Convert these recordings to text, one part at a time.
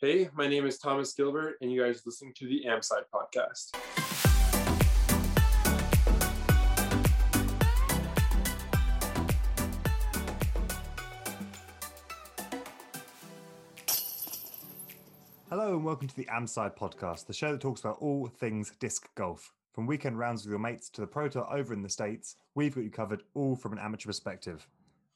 Hey, my name is Thomas Gilbert, and you guys are listening to the Amside podcast. Hello and welcome to the Amside podcast, the show that talks about all things disc golf. From weekend rounds with your mates to the Pro Tour over in the States, we've got you covered all from an amateur perspective.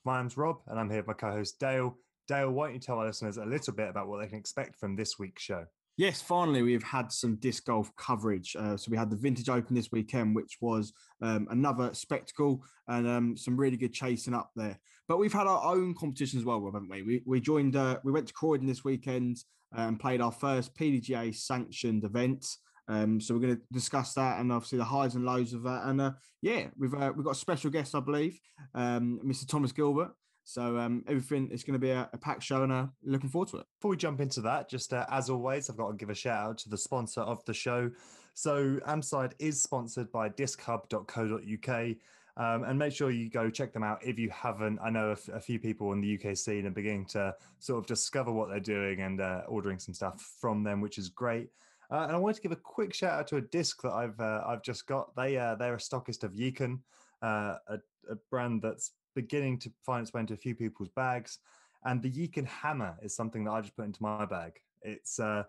My name's Rob, and I'm here with my co host Dale. Dale, why don't you tell our listeners a little bit about what they can expect from this week's show? Yes, finally, we've had some disc golf coverage. Uh, so we had the Vintage Open this weekend, which was um, another spectacle and um, some really good chasing up there. But we've had our own competition as well, haven't we? We, we joined, uh, we went to Croydon this weekend uh, and played our first PDGA sanctioned event. Um, so we're going to discuss that and obviously the highs and lows of that. And uh, yeah, we've uh, we've got a special guest, I believe, um, Mr. Thomas Gilbert. So um, everything is going to be a, a packed show, and uh, looking forward to it. Before we jump into that, just uh, as always, I've got to give a shout out to the sponsor of the show. So Amside is sponsored by dischub.co.uk. Um, and make sure you go check them out if you haven't. I know a, f- a few people in the UK scene are beginning to sort of discover what they're doing and uh, ordering some stuff from them, which is great. Uh, and I wanted to give a quick shout out to a disc that I've uh, I've just got. They uh, they're a stockist of Yukon, uh, a, a, brand that's beginning to find its way into a few people's bags. And the Yukon Hammer is something that I just put into my bag. It's uh,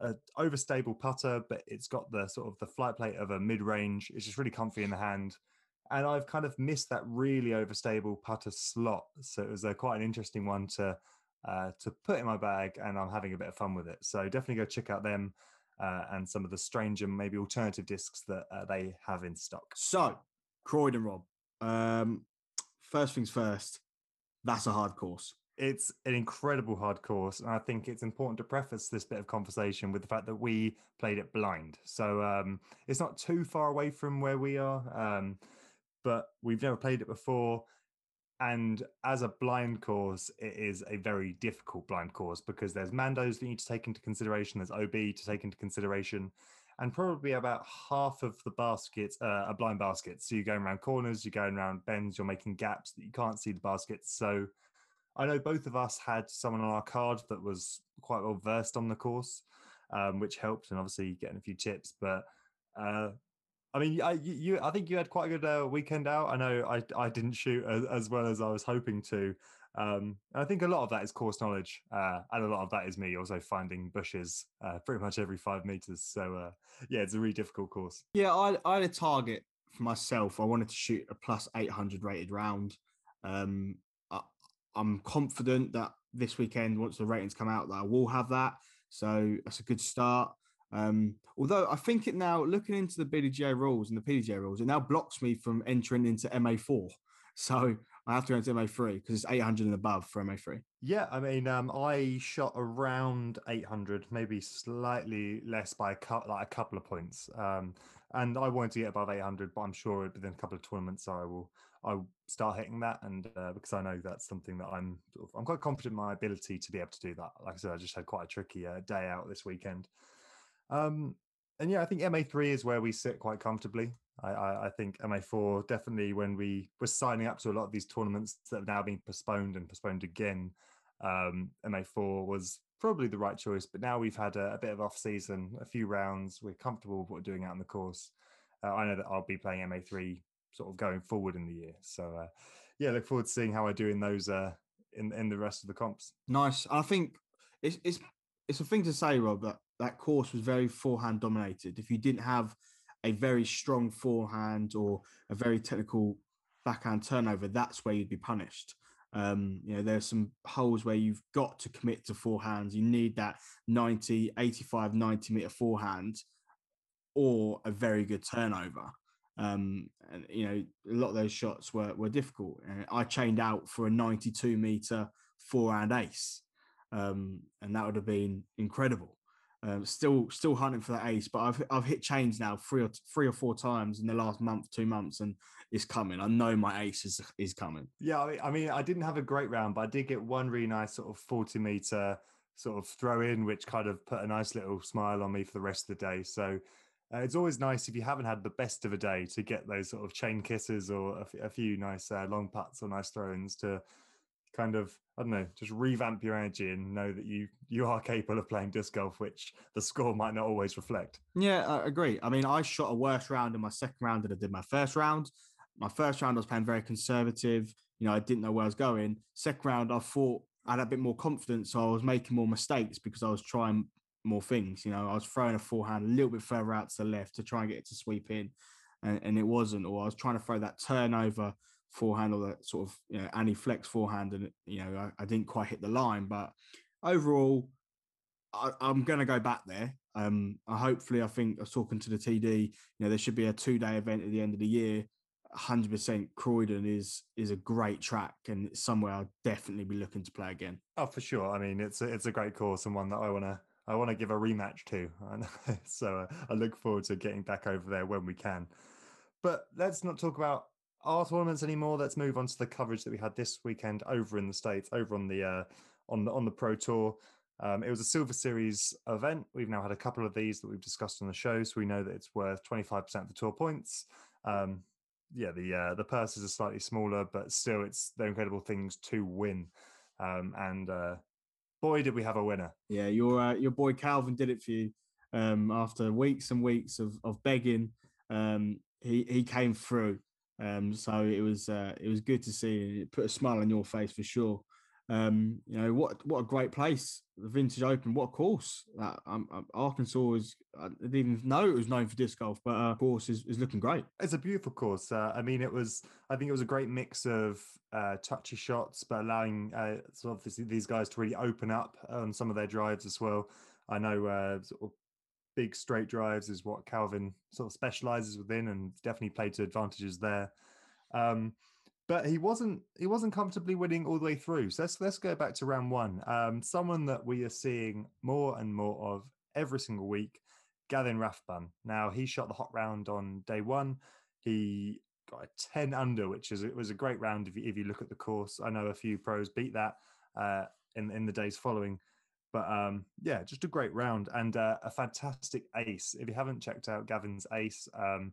a overstable putter, but it's got the sort of the flight plate of a mid range. It's just really comfy in the hand. And I've kind of missed that really overstable putter slot. So it was a, quite an interesting one to uh, to put in my bag, and I'm having a bit of fun with it. So definitely go check out them uh, and some of the strange and maybe alternative discs that uh, they have in stock. So, Croydon Rob, um, first things first, that's a hard course. It's an incredible hard course. And I think it's important to preface this bit of conversation with the fact that we played it blind. So um, it's not too far away from where we are, um, but we've never played it before. And as a blind course, it is a very difficult blind course because there's Mandos that you need to take into consideration, there's OB to take into consideration, and probably about half of the baskets uh, are blind baskets. So you're going around corners, you're going around bends, you're making gaps that you can't see the baskets. So I know both of us had someone on our card that was quite well versed on the course, um, which helped, and obviously getting a few tips. But uh, I mean, I you, I think you had quite a good uh, weekend out. I know I I didn't shoot as, as well as I was hoping to. Um, I think a lot of that is course knowledge, uh, and a lot of that is me also finding bushes uh, pretty much every five meters. So uh, yeah, it's a really difficult course. Yeah, I, I had a target for myself. I wanted to shoot a plus eight hundred rated round. Um, I, I'm confident that this weekend, once the ratings come out, that I will have that. So that's a good start. Um, although I think it now, looking into the PDGA rules and the PDGA rules, it now blocks me from entering into MA4. So I have to go into MA3 because it's 800 and above for MA3. Yeah, I mean, um, I shot around 800, maybe slightly less by a, cu- like a couple of points. Um, and I wanted to get above 800, but I'm sure within a couple of tournaments I will I'll start hitting that, and uh, because I know that's something that I'm sort of, I'm quite confident in my ability to be able to do that. Like I said, I just had quite a tricky uh, day out this weekend. Um, and yeah, I think MA3 is where we sit quite comfortably. I, I, I, think MA4 definitely when we were signing up to a lot of these tournaments that have now been postponed and postponed again, um, MA4 was probably the right choice. But now we've had a, a bit of off season, a few rounds. We're comfortable with what we're doing out in the course. Uh, I know that I'll be playing MA3 sort of going forward in the year. So uh, yeah, look forward to seeing how I do in those uh, in in the rest of the comps. Nice. I think it's it's it's a thing to say, Rob, that that course was very forehand dominated. If you didn't have a very strong forehand or a very technical backhand turnover, that's where you'd be punished. Um, you know, there's some holes where you've got to commit to forehands. You need that 90, 85, 90 meter forehand or a very good turnover. Um, and you know, a lot of those shots were were difficult. I chained out for a 92 meter forehand ace, um, and that would have been incredible. Um, still, still hunting for that ace, but I've I've hit chains now three or three or four times in the last month, two months, and it's coming. I know my ace is is coming. Yeah, I mean, I didn't have a great round, but I did get one really nice sort of forty meter sort of throw in, which kind of put a nice little smile on me for the rest of the day. So uh, it's always nice if you haven't had the best of a day to get those sort of chain kisses or a, f- a few nice uh, long putts or nice throw-ins to kind of I don't know, just revamp your energy and know that you you are capable of playing disc golf, which the score might not always reflect. Yeah, I agree. I mean, I shot a worse round in my second round than I did my first round. My first round, I was playing very conservative. You know, I didn't know where I was going. Second round, I thought I had a bit more confidence, so I was making more mistakes because I was trying more things. You know, I was throwing a forehand a little bit further out to the left to try and get it to sweep in, and, and it wasn't. Or I was trying to throw that turnover forehand or that sort of you know anti flex forehand, and you know I, I, didn't quite hit the line. But overall, I, am going to go back there. Um, I hopefully I think I was talking to the TD. You know there should be a two day event at the end of the year. 100% Croydon is is a great track and it's somewhere I'll definitely be looking to play again. Oh, for sure. I mean, it's a, it's a great course and one that I want to I want to give a rematch to. so uh, I look forward to getting back over there when we can. But let's not talk about our tournaments anymore. Let's move on to the coverage that we had this weekend over in the states, over on the uh, on the on the Pro Tour. Um, it was a Silver Series event. We've now had a couple of these that we've discussed on the show, so we know that it's worth twenty five percent of the tour points. Um, yeah, the uh, the purses are slightly smaller, but still, it's they're incredible things to win. Um, and uh, boy, did we have a winner! Yeah, your uh, your boy Calvin did it for you. Um, after weeks and weeks of of begging, um, he he came through. Um, so it was uh, it was good to see. It put a smile on your face for sure. Um, you know what what a great place, the Vintage Open. What a course! Um, Arkansas is. I didn't even know it was known for disc golf, but uh, course is, is looking great. It's a beautiful course. Uh, I mean, it was. I think it was a great mix of uh, touchy shots, but allowing uh, sort of these guys to really open up on some of their drives as well. I know uh, sort of big straight drives is what Calvin sort of specializes within, and definitely played to advantages there. Um, but he wasn't he wasn't comfortably winning all the way through. So let's let's go back to round one. Um, someone that we are seeing more and more of every single week, Gavin Rathbun. Now he shot the hot round on day one. He got a ten under, which is it was a great round if you, if you look at the course. I know a few pros beat that uh, in in the days following. But um, yeah, just a great round and uh, a fantastic ace. If you haven't checked out Gavin's ace, um,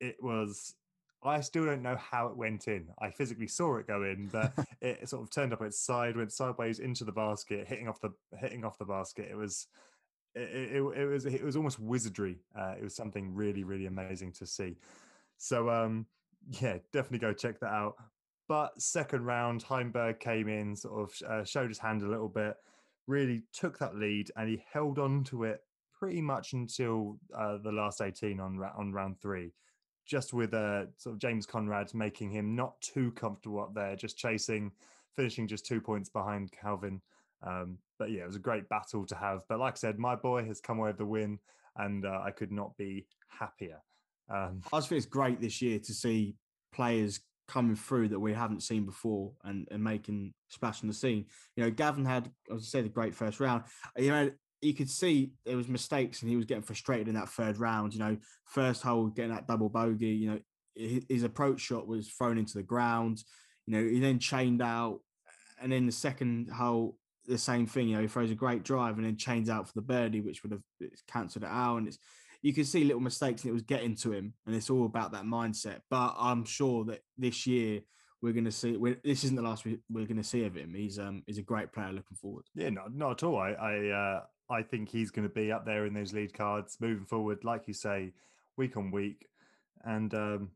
it was. I still don't know how it went in. I physically saw it go in, but it sort of turned up its side, went sideways into the basket, hitting off the hitting off the basket. It was it, it, it was it was almost wizardry. Uh, it was something really really amazing to see. So um, yeah, definitely go check that out. But second round, Heimberg came in, sort of uh, showed his hand a little bit really took that lead and he held on to it pretty much until uh, the last 18 on on round three just with uh, sort of James Conrad making him not too comfortable up there, just chasing, finishing just two points behind Calvin. Um, but yeah, it was a great battle to have. But like I said, my boy has come away with the win, and uh, I could not be happier. Um, I just think it's great this year to see players coming through that we haven't seen before and, and making splash on the scene. You know, Gavin had, as I said, a great first round. You know, you could see there was mistakes and he was getting frustrated in that third round. You know, first hole getting that double bogey. You know, his approach shot was thrown into the ground. You know, he then chained out, and then the second hole, the same thing. You know, he throws a great drive and then chains out for the birdie, which would have cancelled it out. And it's you can see little mistakes and it was getting to him, and it's all about that mindset. But I'm sure that this year we're going to see. this isn't the last we, are going to see of him. He's um he's a great player. Looking forward. Yeah, not not at all. I I uh, I think he's going to be up there in those lead cards moving forward, like you say, week on week, and um,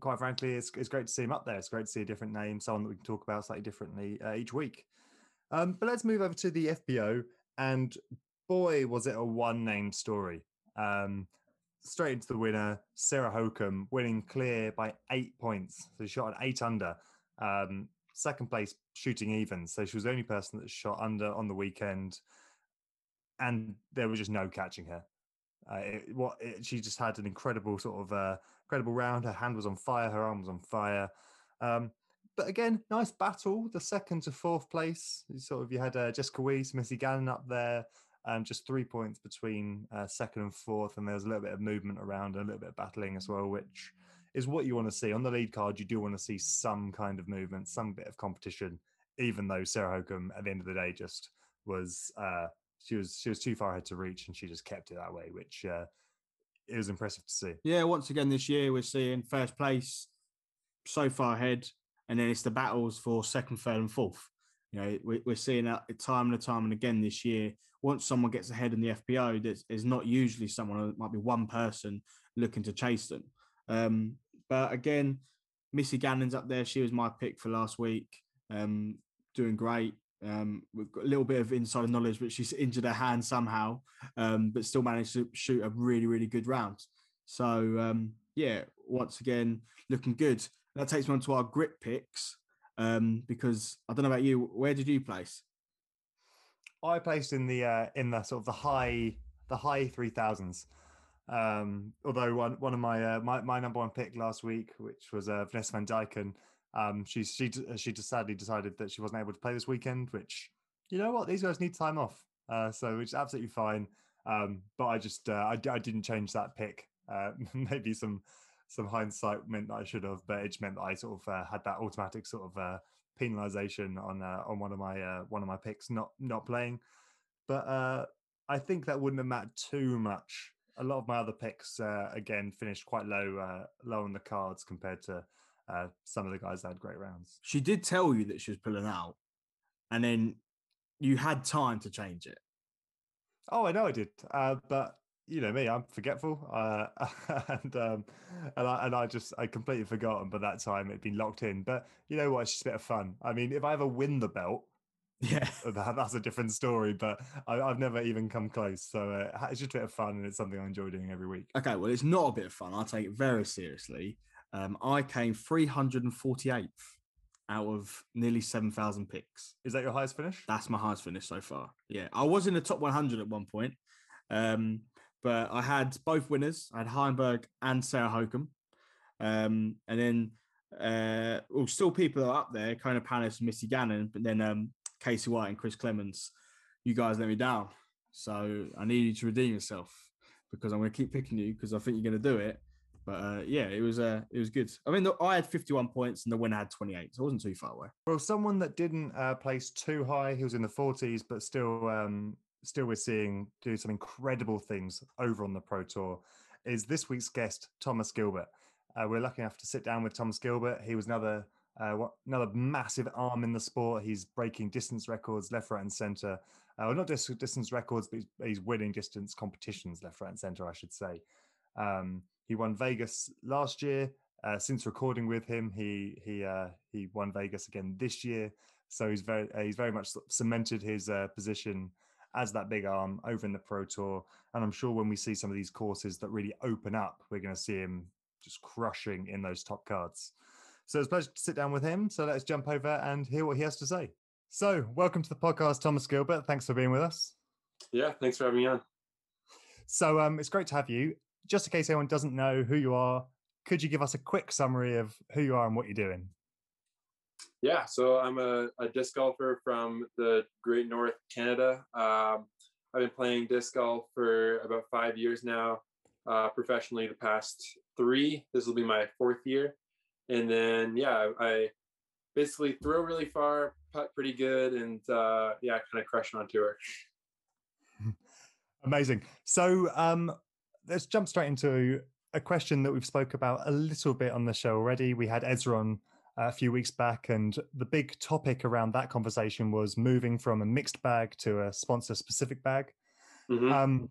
quite frankly, it's it's great to see him up there. It's great to see a different name, someone that we can talk about slightly differently uh, each week. Um, but let's move over to the FPO, and boy, was it a one name story. Um, straight into the winner, Sarah Hokom, winning clear by eight points. So she shot an eight under. Um, second place shooting even. So she was the only person that shot under on the weekend. And there was just no catching her. Uh, it, what it, she just had an incredible sort of uh, incredible round. Her hand was on fire, her arm was on fire. Um, but again, nice battle. The second to fourth place, You sort of you had uh, Jessica Weiss, Missy Gannon up there, um, just three points between uh, second and fourth, and there's a little bit of movement around, and a little bit of battling as well, which is what you want to see on the lead card. You do want to see some kind of movement, some bit of competition, even though Sarah Hokom at the end of the day just was uh, she was she was too far ahead to reach, and she just kept it that way, which uh, it was impressive to see. Yeah, once again this year we're seeing first place so far ahead. and then it's the battles for second, third, and fourth. You know, we, we're seeing that time and time and again this year. Once someone gets ahead in the FPO, there's, there's not usually someone. It might be one person looking to chase them. Um, but again, Missy Gannon's up there. She was my pick for last week. Um, doing great. Um, we've got a little bit of insider knowledge, but she's injured her hand somehow, um, but still managed to shoot a really, really good round. So um, yeah, once again, looking good. That takes me on to our grip picks um, because I don't know about you. Where did you place? I placed in the uh, in the sort of the high the high three thousands. Um, although one one of my uh, my my number one pick last week, which was uh, Vanessa Van Dyken, um, she she she just sadly decided that she wasn't able to play this weekend. Which you know what, these guys need time off, uh, so which is absolutely fine. Um, but I just uh, I, I didn't change that pick. Uh, maybe some some hindsight meant that I should have, but it just meant that I sort of uh, had that automatic sort of uh, penalization on uh, on one of my uh, one of my picks not not playing. But uh, I think that wouldn't have mattered too much. A lot of my other picks uh, again finished quite low uh, low on the cards compared to uh, some of the guys that had great rounds. She did tell you that she was pulling out, and then you had time to change it. Oh, I know I did, uh, but you know me, I'm forgetful, uh, and um, and I and I just I completely forgotten. By that time, it'd been locked in. But you know what? It's just a bit of fun. I mean, if I ever win the belt, Yeah. that, that's a different story. But I, I've never even come close. So uh, it's just a bit of fun, and it's something I enjoy doing every week. Okay, well, it's not a bit of fun. I take it very seriously. Um, I came 348th out of nearly 7,000 picks. Is that your highest finish? That's my highest finish so far. Yeah, I was in the top 100 at one point, um, but I had both winners. I had Heimberg and Sarah Hokom. Um, and then, uh, well, still people are up there, Kona Panis and Missy Gannon, but then um, Casey White and Chris Clemons, you guys let me down. So I need you to redeem yourself because I'm going to keep picking you because I think you're going to do it. But uh, yeah, it was uh, it was good. I mean, I had 51 points and the winner had 28, so it wasn't too far away. Well, someone that didn't uh, place too high, he was in the 40s, but still, um, still we're seeing do some incredible things over on the Pro Tour. Is this week's guest Thomas Gilbert? Uh, we're lucky enough to sit down with Thomas Gilbert. He was another uh, what, another massive arm in the sport. He's breaking distance records left, right, and center. Uh, well, not just distance records, but he's, winning distance competitions left, right, and center. I should say. Um, he won Vegas last year. Uh, since recording with him, he he uh, he won Vegas again this year. So he's very uh, he's very much cemented his uh, position as that big arm over in the Pro Tour. And I'm sure when we see some of these courses that really open up, we're going to see him just crushing in those top cards. So it's a pleasure to sit down with him. So let's jump over and hear what he has to say. So welcome to the podcast, Thomas Gilbert. Thanks for being with us. Yeah, thanks for having me on. So um, it's great to have you. Just in case anyone doesn't know who you are, could you give us a quick summary of who you are and what you're doing? Yeah, so I'm a, a disc golfer from the Great North, Canada. Um, I've been playing disc golf for about five years now, uh, professionally the past three. This will be my fourth year. And then, yeah, I basically throw really far, putt pretty good, and uh, yeah, kind of crush on tour. Amazing. So um, let's jump straight into a question that we've spoke about a little bit on the show already. We had Ezra on uh, a few weeks back, and the big topic around that conversation was moving from a mixed bag to a sponsor-specific bag. Mhm. Um,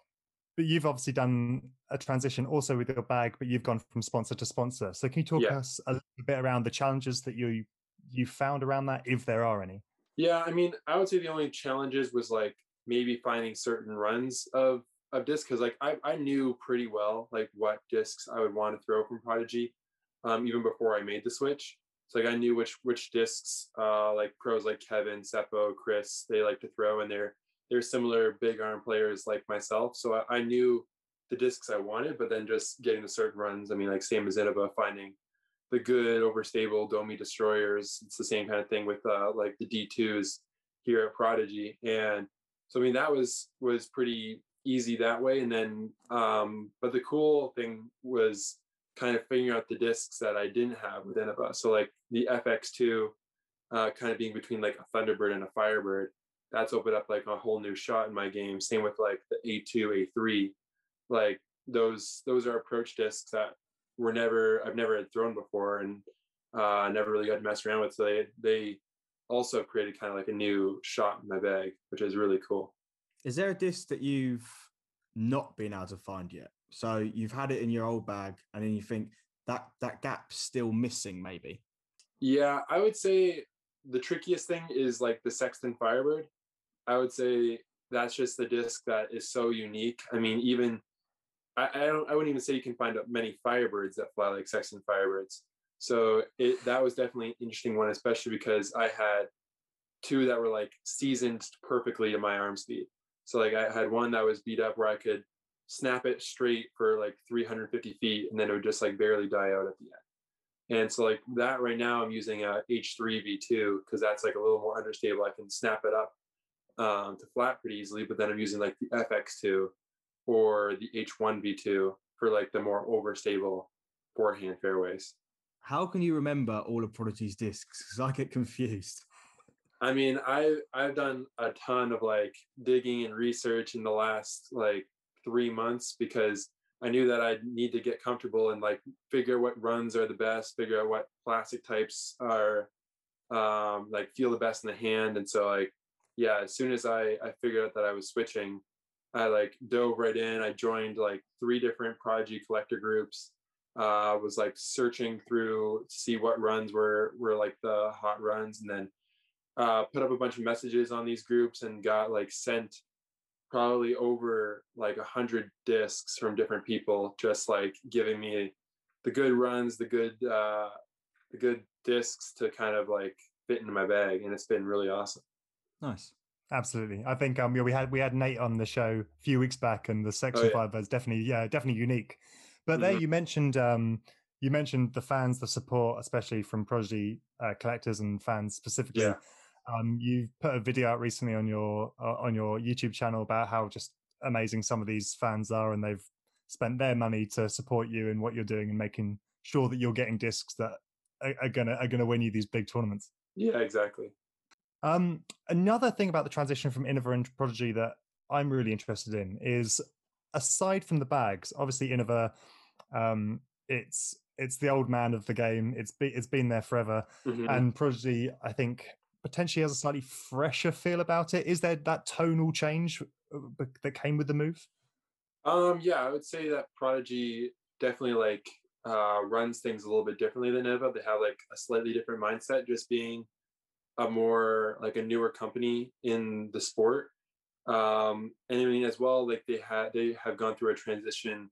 but you've obviously done a transition also with your bag, but you've gone from sponsor to sponsor. So can you talk Yeah. us a little bit around the challenges that you you found around that, if there are any? Yeah, I mean, I would say the only challenges was like maybe finding certain runs of of discs because like I, I knew pretty well like what discs I would want to throw from Prodigy, um, even before I made the switch. So like I knew which which discs uh like pros like Kevin, Seppo, Chris, they like to throw and they're they're similar big arm players like myself. So I, I knew the discs I wanted, but then just getting the certain runs, I mean like same as Zinaba, finding the good overstable Domi destroyers. It's the same kind of thing with uh, like the D2s here at Prodigy. And so I mean that was was pretty easy that way. And then um, but the cool thing was kind of figuring out the discs that I didn't have with Innova. So like the FX2 uh, kind of being between like a Thunderbird and a Firebird. That's opened up like a whole new shot in my game. Same with like the A2, A3. Like those those are approach discs that were never I've never had thrown before, and uh, never really got to mess around with. So they they also created kind of like a new shot in my bag, which is really cool. Is there a disc that you've not been able to find yet? So you've had it in your old bag, and then you think that that gap's still missing, maybe. Yeah, I would say the trickiest thing is like the Sexton Firebird. I would say that's just the disc that is so unique. I mean, even I, I don't I wouldn't even say you can find many Firebirds that fly like Sexton Firebirds. So it that was definitely an interesting one, especially because I had two that were like seasoned perfectly to my arm speed. So like I had one that was beat up where I could snap it straight for like 350 feet and then it would just like barely die out at the end. And so like that right now I'm using a H3 V2 because that's like a little more understable. I can snap it up um, to flat pretty easily, but then I'm using like the FX2 or the H1 V2 for like the more overstable forehand fairways. How can you remember all of Prodigy's discs? Because I get confused. I mean, I I've done a ton of like digging and research in the last like three months because I knew that I'd need to get comfortable and like figure what runs are the best, figure out what plastic types are um, like feel the best in the hand. And so like, yeah, as soon as I, I figured out that I was switching, I like dove right in. I joined like three different Prodigy collector groups. Uh, was like searching through to see what runs were were like the hot runs, and then uh, put up a bunch of messages on these groups and got like sent probably over like a hundred discs from different people, just like giving me the good runs, the good uh, the good discs to kind of like fit into my bag, and it's been really awesome. Nice. Absolutely. I think um yeah, we had we had Nate on the show a few weeks back and the section oh, yeah. five is definitely yeah, definitely unique. But mm-hmm. there you mentioned um you mentioned the fans, the support, especially from Prodigy uh, collectors and fans specifically. Yeah. Um, you've put a video out recently on your uh, on your YouTube channel about how just amazing some of these fans are, and they've spent their money to support you in what you're doing and making sure that you're getting discs that are, are gonna are gonna win you these big tournaments. Yeah, exactly. Um, another thing about the transition from Innova and Prodigy that I'm really interested in is aside from the bags, obviously Innova, um, it's it's the old man of the game. It's be, it's been there forever, mm-hmm. and Prodigy, I think, potentially has a slightly fresher feel about it. Is there that tonal change uh, that came with the move? Um, yeah, I would say that Prodigy definitely like uh, runs things a little bit differently than Innova. They have like a slightly different mindset, just being a more like a newer company in the sport. Um, and I mean, as well, like they had they have gone through a transition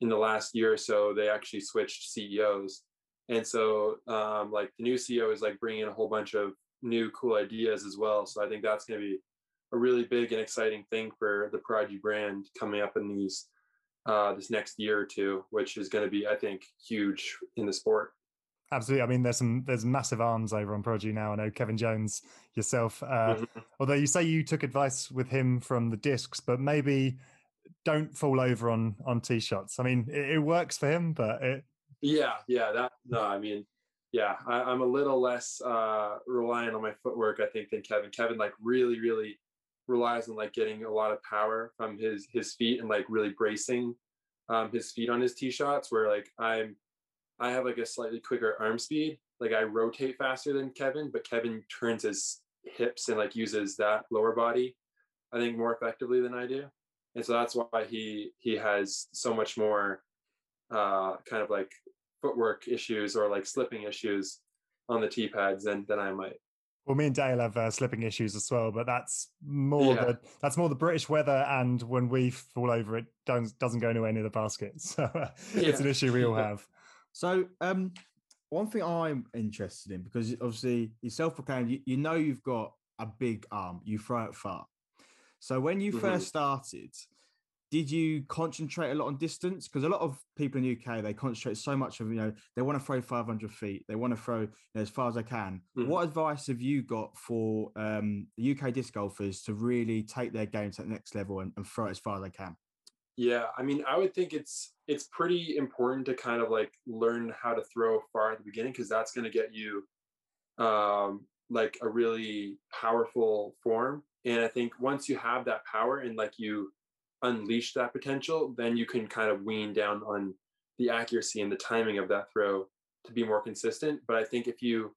in the last year or so. They actually switched CEOs, and so um, like the new CEO is like bringing in a whole bunch of new cool ideas as well. So I think that's going to be a really big and exciting thing for the Prodigy brand coming up in these uh, this next year or two, which is going to be, I think, huge in the sport. Absolutely. I mean, there's some there's massive arms over on Prodigy now. I know Kevin Jones yourself. Uh, mm-hmm. Although you say you took advice with him from the discs, but maybe don't fall over on on tee shots. I mean, it, it works for him, but it. Yeah, yeah. That no, I mean, yeah, I, am a little less uh, reliant on my footwork, I think, than Kevin. Kevin like really, really relies on like getting a lot of power from his his feet and like really bracing um, his feet on his tee shots. Where like I'm, I have like a slightly quicker arm speed. Like I rotate faster than Kevin, but Kevin turns his hips and like uses that lower body, I think, more effectively than I do. And so that's why he he has so much more uh, kind of like footwork issues or like slipping issues on the tee pads than then I might. Well, me and Dale have uh, slipping issues as well, but that's more yeah. the that's more the British weather, and when we fall over, it doesn't doesn't go anywhere near the basket. So uh, yeah. it's an issue we all have. So, um, one thing I'm interested in because obviously you're self-proclaimed, you, you know you've got a big arm, you throw it far. So when you mm-hmm. first started, did you concentrate a lot on distance? Because a lot of people in the UK they concentrate so much of you know they want to throw 500 feet, they want to throw you know, as far as they can. Mm-hmm. What advice have you got for um, the UK disc golfers to really take their game to the next level and, and throw it as far as they can? Yeah, I mean, I would think it's it's pretty important to kind of like learn how to throw far at the beginning because that's going to get you um, like a really powerful form. And I think once you have that power and like you unleash that potential, then you can kind of wean down on the accuracy and the timing of that throw to be more consistent. But I think if you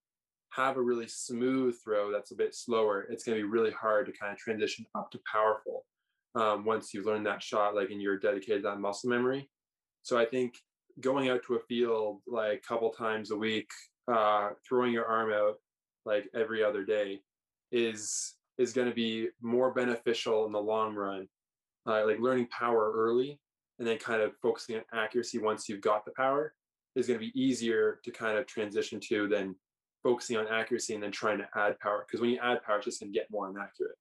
have a really smooth throw that's a bit slower, it's going to be really hard to kind of transition up to powerful um, once you've learned that shot, like and you're dedicated that muscle memory. So I think going out to a field like a couple times a week, uh, throwing your arm out like every other day is is going to be more beneficial in the long run. Uh, like learning power early and then kind of focusing on accuracy once you've got the power is going to be easier to kind of transition to than focusing on accuracy and then trying to add power. Because when you add power, it's just going to get more inaccurate.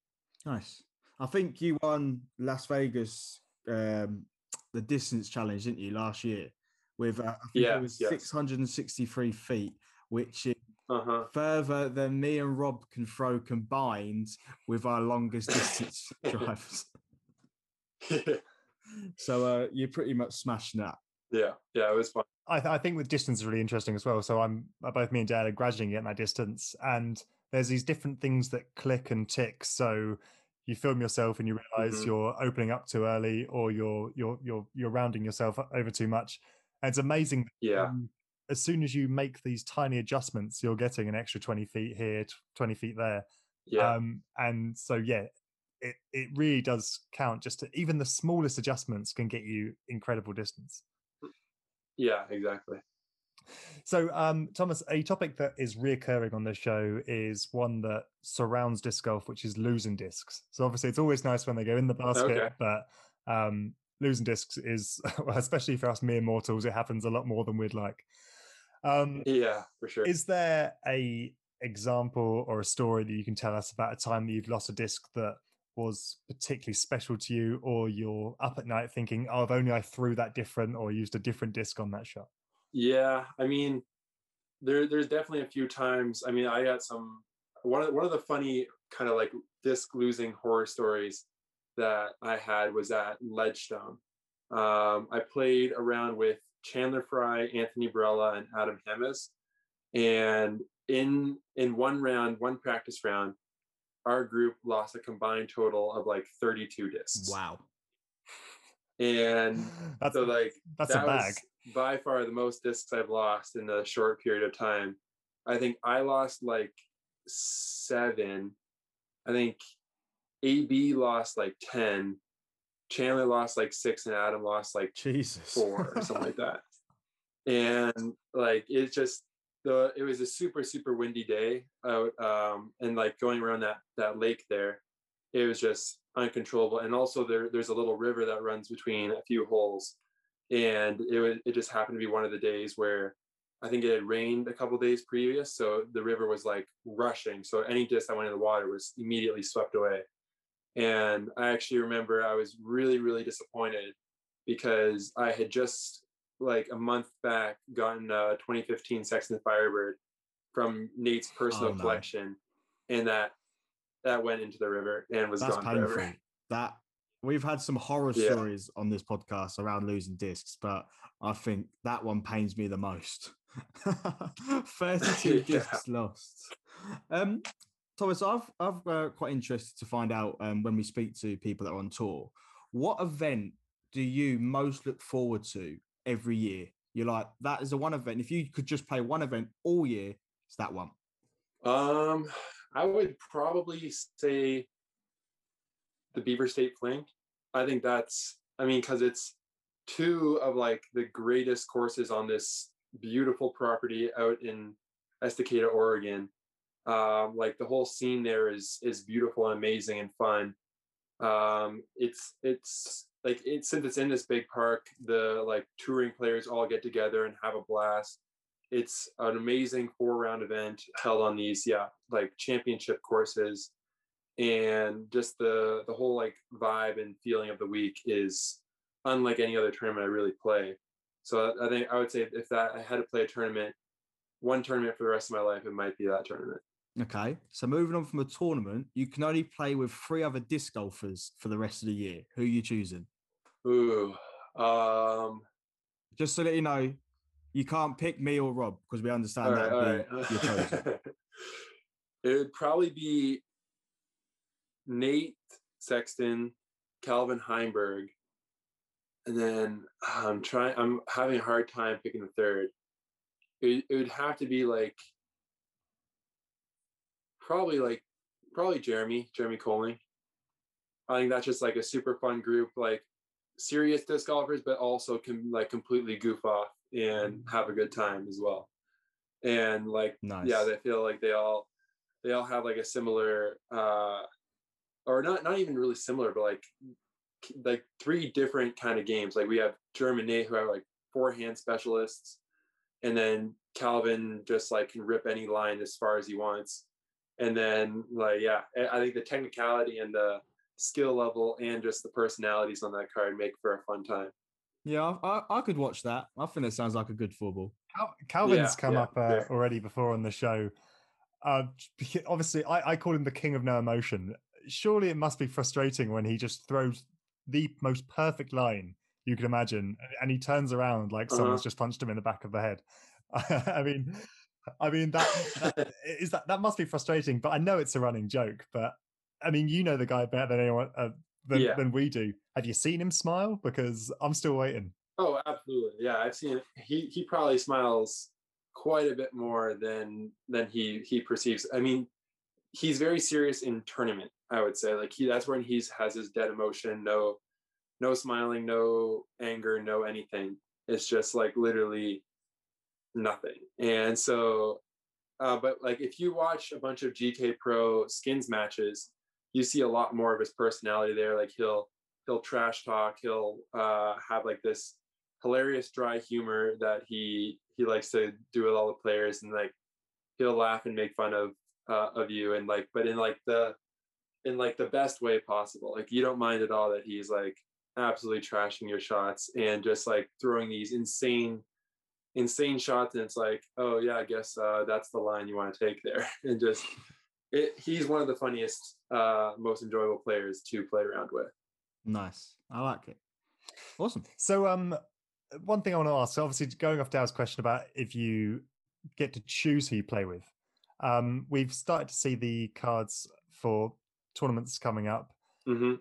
Nice. I think you won Las Vegas, um, the distance challenge, didn't you, last year? With uh, I think Yeah, it was yes. 663 feet, which is Uh-huh. further than me and Rob can throw combined with our longest distance drives. So uh, you're pretty much smashing that. yeah, yeah, it was fun. I, th- I think with distance is really interesting as well. So I'm uh, both me and Dad are gradually getting that distance, and there's these different things that click and tick. So you film yourself and you realize Mhm. you're opening up too early, or you're you're you're you're rounding yourself over too much. And it's amazing. Yeah. um, as soon as you make these tiny adjustments, you're getting an extra 20 feet here, 20 feet there. Yeah. Um, and so yeah, it it really does count. Just to, even the smallest adjustments can get you incredible distance. yeah, exactly. So, um, Thomas, a topic that is reoccurring on this show is one that surrounds disc golf, which is losing discs. So, obviously, it's always nice when they go in the basket, Okay. but um, losing discs is, well, especially for us mere mortals, it happens a lot more than we'd like. Um, Yeah, for sure. is there a example or a story that you can tell us about a time that you've lost a disc that was particularly special to you, or you're up at night thinking, "Oh, if only I threw that different or used a different disc on that shot"? Yeah, I mean, there there's definitely a few times. I mean, I got some one of one of the funny kind of like disc losing horror stories that I had was at Ledgestone. Um, I played around with Chandler Fry, Anthony Barela, and Adam Hammes, and in in one round, one practice round, our group lost a combined total of like 32 discs. Wow. And That's so like that's that a bag. was by far the most discs I've lost in a short period of time. I think I lost like seven. I think AB lost like 10. Chandler lost like six and Adam lost like Jesus. four or something like that. And like it's just the it was a super super windy day out um and like going around that that lake there it was just uncontrollable. And also there there's a little river that runs between a few holes. And it was it just happened to be one of the days where I think it had rained a couple days previous so the river was like rushing. So any disc that went in the water was immediately swept away. And I actually remember I was really really disappointed because I had just like a month back gotten a 2015 Sexton Firebird from Nate's personal Oh, no. collection, and that that went into the river and was That's gone painful. forever. That we've had some horror Yeah. stories on this podcast around losing discs, but I think that one pains me the most. 32 Yeah. discs lost. Um, Thomas, I've I've uh, quite interested to find out um, when we speak to people that are on tour, what event do you most look forward to every year? You're like, that is the one event. If you could just play one event all year, it's that one. Um, I would probably say the Beaver State Fling. I think that's, I mean, because it's two of like the greatest courses on this beautiful property out in Estacada, Oregon. Um, like the whole scene there is is beautiful and amazing and fun. Um, it's it's like it's since it's in this big park, the like touring players all get together and have a blast it's an amazing four round event held on these yeah like championship courses and just the the whole like vibe and feeling of the week is unlike any other tournament i really play so i think i would say if that i had to play a tournament one tournament for the rest of my life it might be that tournament Okay, so moving on from a tournament, you can only play with three other disc golfers for the rest of the year. Who are you choosing? Ooh um Just so that you know, you can't pick me or Rob because we understand that right, all right. your choice. it would probably be Nate Sexton, Calvin Heimberg, and then I'm trying. I'm having a hard time picking the third. it, it would have to be like probably like probably Jeremy, Jeremy Koling. I think that's just like a super fun group, like serious disc golfers, but also can like completely goof off and have a good time as well. And like, Nice. yeah, they feel like they all they all have like a similar, uh, or not not even really similar, but like like three different kind of games. Like we have Germ and Nate who are like forehand specialists, and then Calvin just like can rip any line as far as he wants. And then like yeah, I I think the technicality and the skill level and just the personalities on that card make for a fun time. Yeah, I, I, I could watch that. I think that sounds like a good football. Cal- Calvin's Yeah, come yeah, up uh, yeah. already before on the show. Uh, obviously, I, I call him the king of no emotion. Surely it must be frustrating when he just throws the most perfect line you can imagine, and he turns around like someone's Uh-huh. just punched him in the back of the head. I mean, I mean that, that is that that must be frustrating. But I know it's a running joke. But I mean, you know the guy better than anyone uh, than, Yeah. than we do. Have you seen him smile? Because I'm still waiting. Oh, absolutely. Yeah, I've seen it. He he probably smiles quite a bit more than than he he perceives. I mean, he's very serious in tournament. I would say like he that's when he's has his dead emotion. No, no smiling, no anger, no anything. It's just like literally nothing. And so, uh, but like if you watch a bunch of GK Pro skins matches, you see a lot more of his personality there. Like he'll he'll trash talk. He'll uh, have like this hilarious dry humor that he he likes to do with all the players, and like he'll laugh and make fun of uh, of you, and like but in like the in like the best way possible. Like you don't mind at all that he's like absolutely trashing your shots and just like throwing these insane insane shots and it's like oh yeah i guess uh, that's the line you want to take there and just it, he's one of the funniest uh most enjoyable players to play around with Nice. I like it. Awesome. So, um, one thing I want to ask, so obviously, going off Dale's question about if you get to choose who you play with, um, we've started to see the cards for tournaments coming up. hmm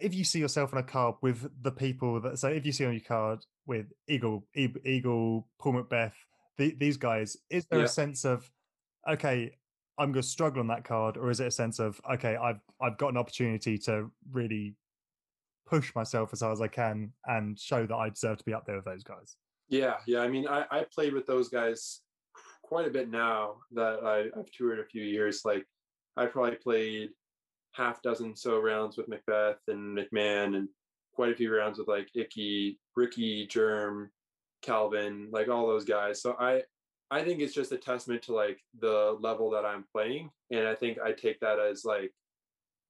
If you see yourself on a card with the people that, so if you see on your card with Eagle, E- Eagle, Paul McBeth, the, these guys, is there Yeah. a sense of, okay, I'm going to struggle on that card, or is it a sense of, okay, I've I've got an opportunity to really push myself as hard as I can and show that I deserve to be up there with those guys. Yeah, yeah. I mean, I, I played with those guys quite a bit now that I, I've toured a few years. Like, I probably played half dozen so rounds with McBeth and McMahon, and quite a few rounds with like Icky, Ricky, Germ, Calvin, like all those guys. So I, I think it's just a testament to like the level that I'm playing, and I think I take that as like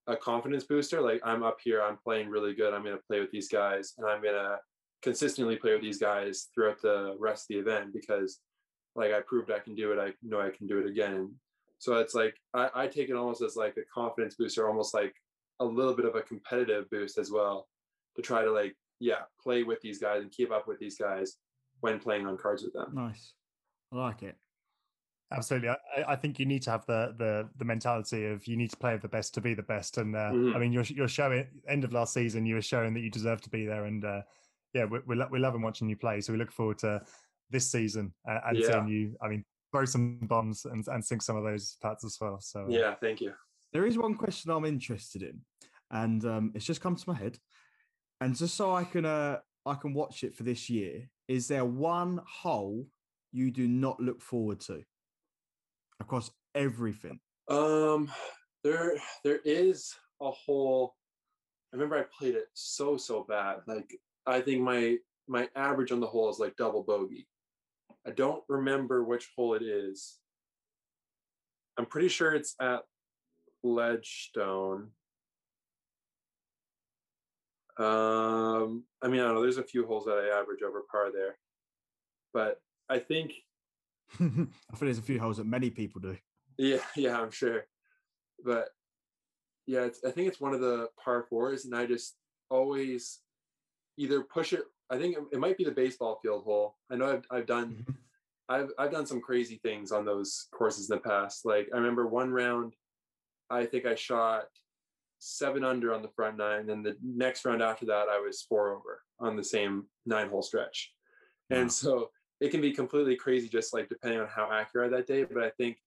a confidence booster. Like I'm up here, I'm playing really good. I'm gonna play with these guys, and I'm gonna consistently play with these guys throughout the rest of the event because like I proved I can do it. I know I can do it again. So it's like I, I take it almost as like a confidence booster, almost like a little bit of a competitive boost as well to try to like yeah play with these guys and keep up with these guys when playing on cards with them. Nice. I like it. Absolutely, I, I- I think you need to have the the the mentality of you need to play with the best to be the best. And uh, I Mhm. mean, you're you're showing end of last season, you were showing that you deserve to be there. And uh, yeah, we we, lo- we love watching you play. So we look forward to this season uh, and Yeah. seeing you. I mean, throw some bombs and and sink some of those parts as well. So uh, Yeah, thank you. There is one question I'm interested in, and um, it's just come to my head. And just so I can uh, I can watch it for this year, is there one hole you do not look forward to across everything? Um, there there is a whole. I remember I played it so so bad. Like I think my my average on the hole is like double bogey. I don't remember which hole it is. I'm pretty sure it's at Ledgestone. Um, I mean, I don't know. There's a few holes that I average over par there, but I think I think there's a few holes that many people do. Yeah, yeah, I'm sure. But yeah, it's, I think it's one of the par fours, and I just always either push it. I think it, it might be the baseball field hole. I know I've, I've done mm-hmm. I've I've done some crazy things on those courses in the past. Like I remember one round, I think I shot seven under on the front nine, and the next round after that, I was four over on the same nine hole stretch. Wow. And so it can be completely crazy just like depending on how accurate that day. But I think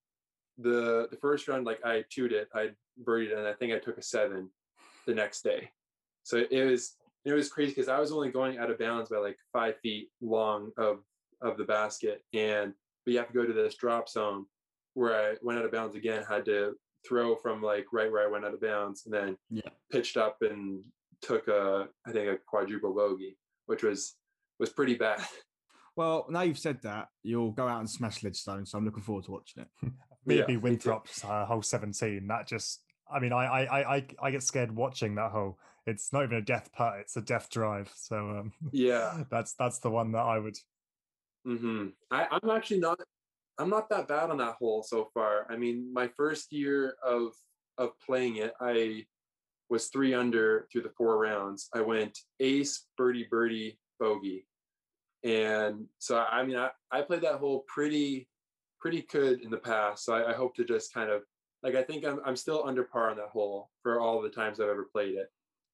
the the first run, like I chewed it, I birdied it, and I think I took a seven the next day. So it was it was crazy because I was only going out of bounds by like five feet long of of the basket, and but you have to go to this drop zone where I went out of bounds again, had to throw from like right where I went out of bounds, and then Yeah. pitched up and took a I think a quadruple bogey, which was was pretty bad. Well, now you've said that, you'll go out and smash Ledgestone, so I'm looking forward to watching it. Maybe Yeah. Winthrop's uh, hole 17. That just, I mean, I, I, I, I- I get scared watching that hole. It's not even a death putt; it's a death drive. So um, Yeah. that's that's the one that I would. hmm I, I'm actually not. I'm not that bad on that hole so far. I mean, my first year of of playing it, I was three under through the four rounds. I went ace, birdie, birdie, bogey, and so I mean, I, I played that hole pretty pretty good in the past. So I, I hope to just kind of like I think I'm I'm still under par on that hole for all the times I've ever played it.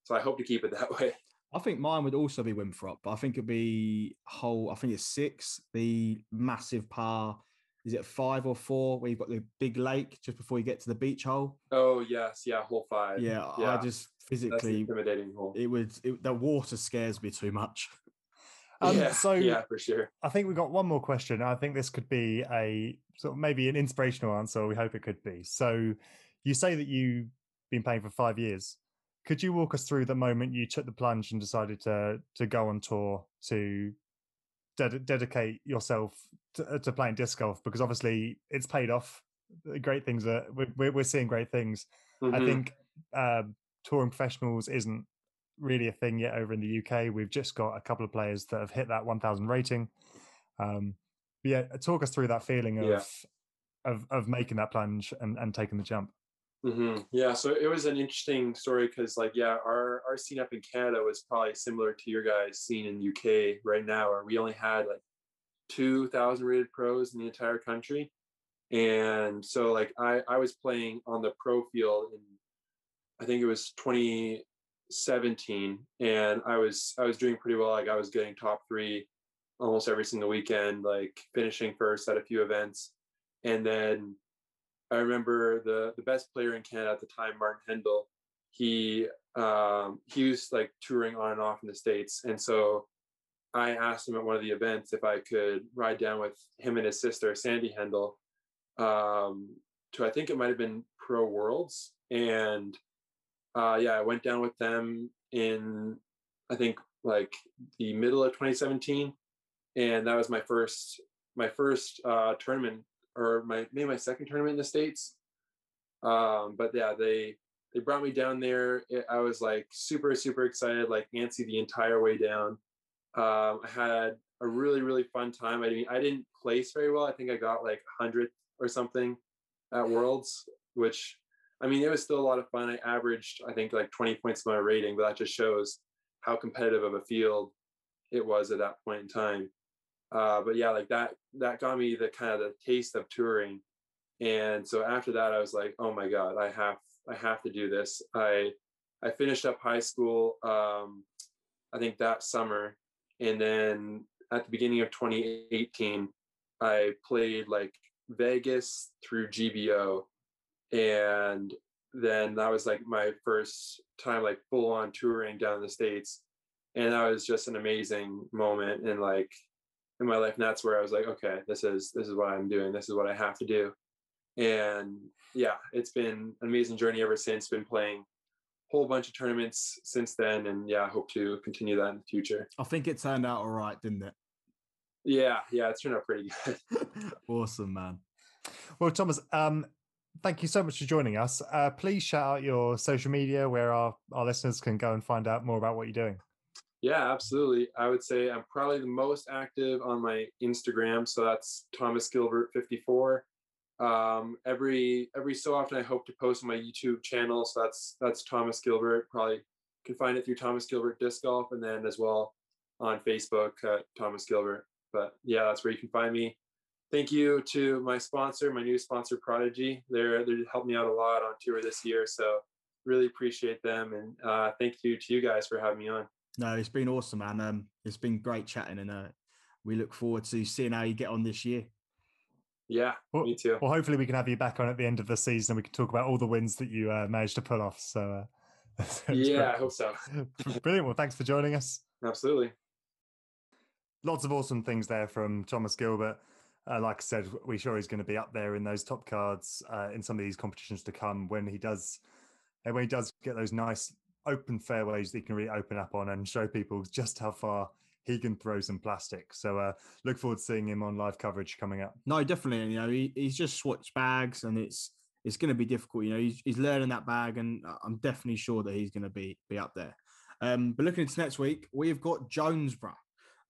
So I hope to keep it that way. I think mine would also be Winthrop, but I think it'd be hole, I think it's six. The massive par. Is it five or four? Where you've got the big lake just before you get to the beach hole. Oh yes, yeah, hole five. Yeah, yeah. I just That's physically, intimidating hole. it would. It, the water scares me too much. Um, yeah, so yeah, for sure. I think we've got one more question. I think this could be a sort of maybe an inspirational answer. We hope it could be. So, you say that you've been playing for five years. Could you walk us through the moment you took the plunge and decided to to go on tour to ded- dedicate yourself to, uh, to playing disc golf? Because obviously it's paid off. Great things are we're- we're, seeing great things. I Mhm. think um, touring professionals isn't really a thing yet over in the UK. We've just got a couple of players that have hit that 1,000 rating. Um, but yeah, talk us through that feeling of Yeah. of of making that plunge and, and taking the jump. hmm Yeah, so it was an interesting story because, like, yeah, our our scene up in Canada was probably similar to your guys' scene in UK right now, where we only had like two thousand rated pros in the entire country, and so like I I was playing on the pro field in I think it was 2017, and I was I was doing pretty well. Like I was getting top three almost every single weekend, like finishing first at a few events, and then I remember the the best player in Canada at the time, Martin Hendel. He um, he was like touring on and off in the states, and so I asked him at one of the events if I could ride down with him and his sister Sandy Hendel um, to I think it might have been Pro Worlds, and uh, yeah, I went down with them in I think like the middle of 2017, and that was my first my first uh, tournament or my maybe my second tournament in the states. Um, but yeah, they they brought me down there. I was like super super excited, like antsy the entire way down. Um, I had a really really fun time. I mean, I didn't place very well. I think I got like hundredth or something at Worlds, which I mean it was still a lot of fun. I averaged I think like 20 points in my rating, but that just shows how competitive of a field it was at that point in time. Uh, but yeah, like that that got me the kind of the taste of touring. And so after that, I was like, oh my god, I have I have to do this. I I finished up high school, um, I think that summer, and then at the beginning of 2018, I played like Vegas through GBO, and then that was like my first time like full on touring down the states, and that was just an amazing moment and like in my life and that's where i was like okay this is this is what i'm doing this is what i have to do and yeah it's been an amazing journey ever since been playing a whole bunch of tournaments since then and yeah i hope to continue that in the future I think it turned out all right, didn't it? yeah yeah it's turned out pretty good awesome, man. Well, Thomas, um, thank you so much for joining us. Uh, please shout out your social media where our, our listeners can go and find out more about what you're doing. yeah absolutely. I would say i'm probably the most active on my instagram so that's thomas gilbert 54 um every every so often i hope to post on my youtube channel so that's that's thomas gilbert. Probably can find it through thomas gilbert disc golf and then as well on facebook uh, thomas gilbert. But yeah that's where you can find me thank you to my sponsor my new sponsor prodigy they're they helped me out a lot on tour this year so really appreciate them and uh thank you to you guys for having me on No, it's been awesome, man. Um, it's been great chatting, and uh, we look forward to seeing how you get on this year. Yeah, Well, me too. well, hopefully we can have you back on at the end of the season. and We can talk about all the wins that you uh, managed to pull off. So, uh, sounds yeah, I hope so. brilliant. Well, thanks for joining us. Absolutely. lots of awesome things there from Thomas Gilbert. Uh, like I said, we're sure he's going to be up there in those top cards uh, in some of these competitions to come when he does, and when he does get those nice open fairways that he can really open up on and show people just how far he can throw some plastic. So uh, look forward to seeing him on live coverage coming up. No, definitely. You know, he, he's just swatched bags, and it's it's going to be difficult. You know, he's, he's learning that bag, and I'm definitely sure that he's going to be be up there. Um, but looking into next week, we've got Jonesborough.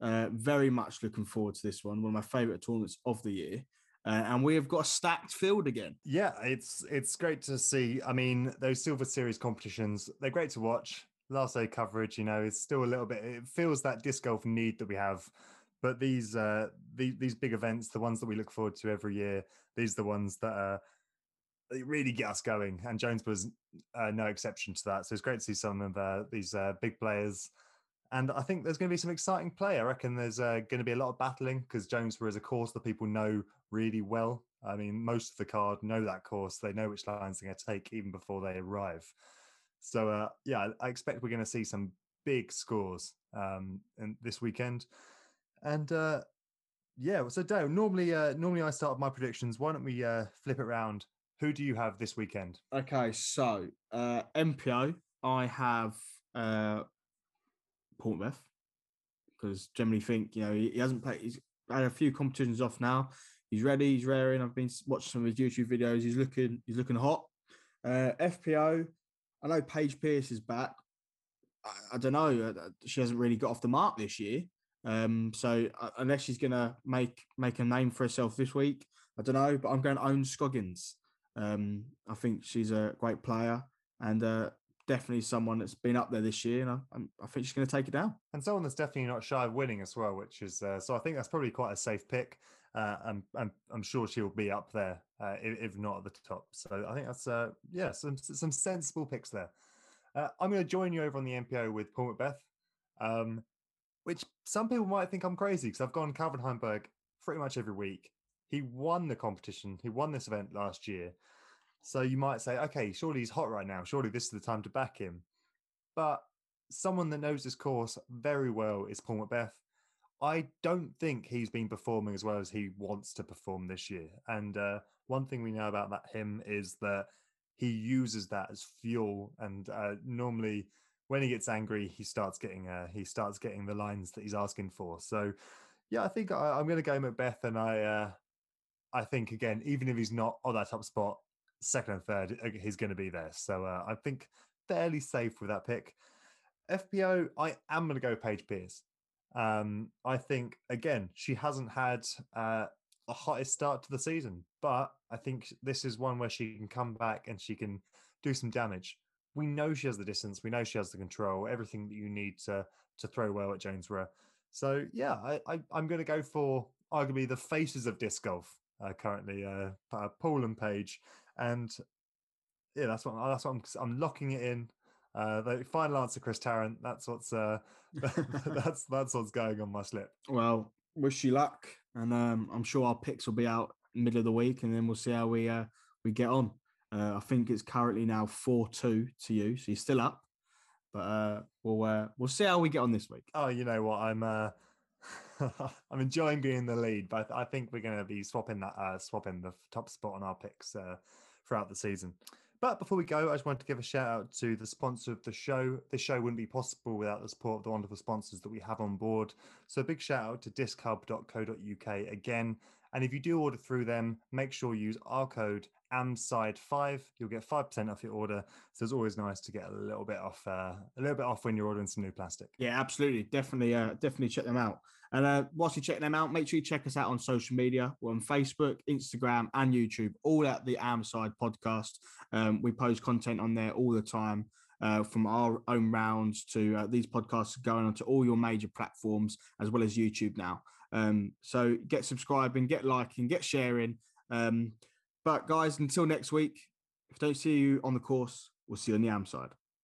Uh, very much looking forward to this one. One of my favourite tournaments of the year, uh, and we have got a stacked field again. Yeah, it's it's great to see. I mean, those Silver Series competitions, they're great to watch. Last day coverage, you know, it's still a little bit. It feels that disc golf need that we have, but these uh these these big events, the ones that we look forward to every year, these are the ones that uh they really get us going. And Jones was uh, no exception to that. So it's great to see some of uh, these uh, big players. And I think there's going to be some exciting play. I reckon there's uh, going to be a lot of battling because Jonesborough is a course that people know really well. I mean, most of the card know that course. They know which lines they're going to take even before they arrive. So, uh, yeah, I expect we're going to see some big scores um, this weekend. And uh, yeah, so Dale, normally, uh, normally I start my predictions. Why don't we uh, flip it around? Who do you have this weekend? Okay, so uh, MPO, I have uh, Portmouth because generally think you know he, he hasn't played. He's had a few competitions off now. He's ready. He's raring. I've been watching some of his YouTube videos. He's looking. He's looking hot. Uh, FPO. I know Paige Pierce is back. I, I don't know. uh, She hasn't really got off the mark this year. Um, so uh, unless she's gonna make make a name for herself this week, I don't know. But I'm going to Ohn Scoggins. Um, I think she's a great player and uh, definitely someone that's been up there this year. And I, I'm, think she's going to take it down. And someone that's definitely not shy of winning as well, which is uh, so I think that's probably quite a safe pick. Uh, I'm, I'm I'm sure she'll be up there, uh, if, if not at the top. So I think that's uh, yeah, some some sensible picks there. Uh, I'm going to join you over on the MPO with Paul McBeth, um, which some people might think I'm crazy because I've gone Calvin Heimberg pretty much every week. He won the competition. He won this event last year. So you might say, okay, surely he's hot right now. Surely this is the time to back him. But someone that knows this course very well is Paul McBeth. I don't think he's been performing as well as he wants to perform this year. And uh, one thing we know about that him is that he uses that as fuel. And uh, normally, when he gets angry, he starts getting uh, he starts getting the lines that he's asking for. So, yeah, I think I, I'm going to go McBeth, and I uh, I think again, even if he's not on that top spot, second and third, uh, he's going to be there. So uh, I think fairly safe with that pick. FPO, I am going to go Paige Pierce. Um, I think again, she hasn't had uh, the hottest start to the season, but I think this is one where she can come back and she can do some damage. We know she has the distance, we know she has the control, everything that you need to to throw well at Jonesborough. So yeah, I, I I'm going to go for arguably the faces of disc golf uh, currently, uh, uh, Paul and Paige, and yeah, that's what that's what I'm I'm locking it in. Uh, the final answer, Chris Tarrant. That's what's uh, that's that's what's going on my slip. Well, wish you luck. And um, I'm sure our picks will be out middle of the week and then we'll see how we uh, we get on. Uh, I think it's currently now 4 2 to you. So you're still up. But uh, we'll uh, we'll see how we get on this week. Oh, you know what? I'm uh, I'm enjoying being in the lead, but I think we're going to be swapping that uh, swapping the top spot on our picks uh, throughout the season. But before we go, I just wanted to give a shout out to the sponsor of the show. This show wouldn't be possible without the support of the wonderful sponsors that we have on board. So a big shout out to dischub.co.uk again. And if you do order through them, make sure you use our code AMSIDE5. You'll get 5% off your order. So it's always nice to get a little bit off uh, a little bit off when you're ordering some new plastic. Yeah, absolutely. Definitely, uh, definitely check them out. And uh, whilst you check them out, make sure you check us out on social media. We're on Facebook, Instagram, and YouTube, all at the Amside podcast. Um, we post content on there all the time. Uh, from our own rounds to uh, these podcasts going onto all your major platforms as well as YouTube now. Um, so get subscribing, get liking, get sharing. Um, but guys, until next week, if I don't see you on the course, we'll see you on the AM side.